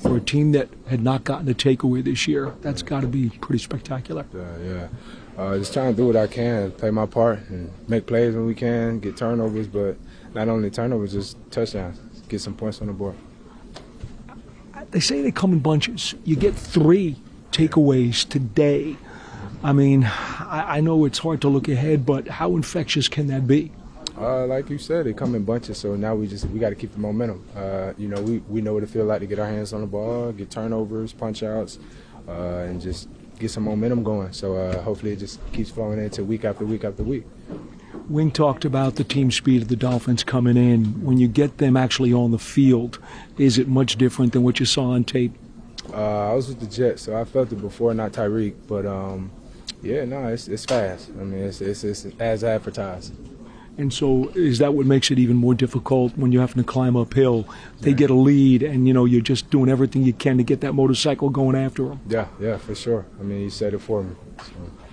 For a team that had not gotten a takeaway this year, that's got to be pretty spectacular. Yeah, yeah. Uh, just trying to do what I can, play my part, and make plays when we can, get turnovers, but not only turnovers, just touchdowns, get some points on the board. They say they come in bunches. You get three takeaways today. I mean, I, I know it's hard to look ahead, but how infectious can that be? Uh, like you said, they come in bunches, so now we just we got to keep the momentum. Uh, you know, we, we know what it feels like to get our hands on the ball, get turnovers, punch outs, uh, and just get some momentum going. So uh, hopefully it just keeps flowing into week after week after week. Wink talked about the team speed of the Dolphins coming in. When you get them actually on the field, is it much different than what you saw on tape? Uh, I was with the Jets, so I felt it before, not Tyreek, but um, yeah, no, it's, it's fast. I mean, it's, it's, it's as advertised. And so, is that what makes it even more difficult when you're having to climb uphill? They get a lead, and you know you're just doing everything you can to get that motorcycle going after them. Yeah, yeah, for sure. I mean, you said it for me. So.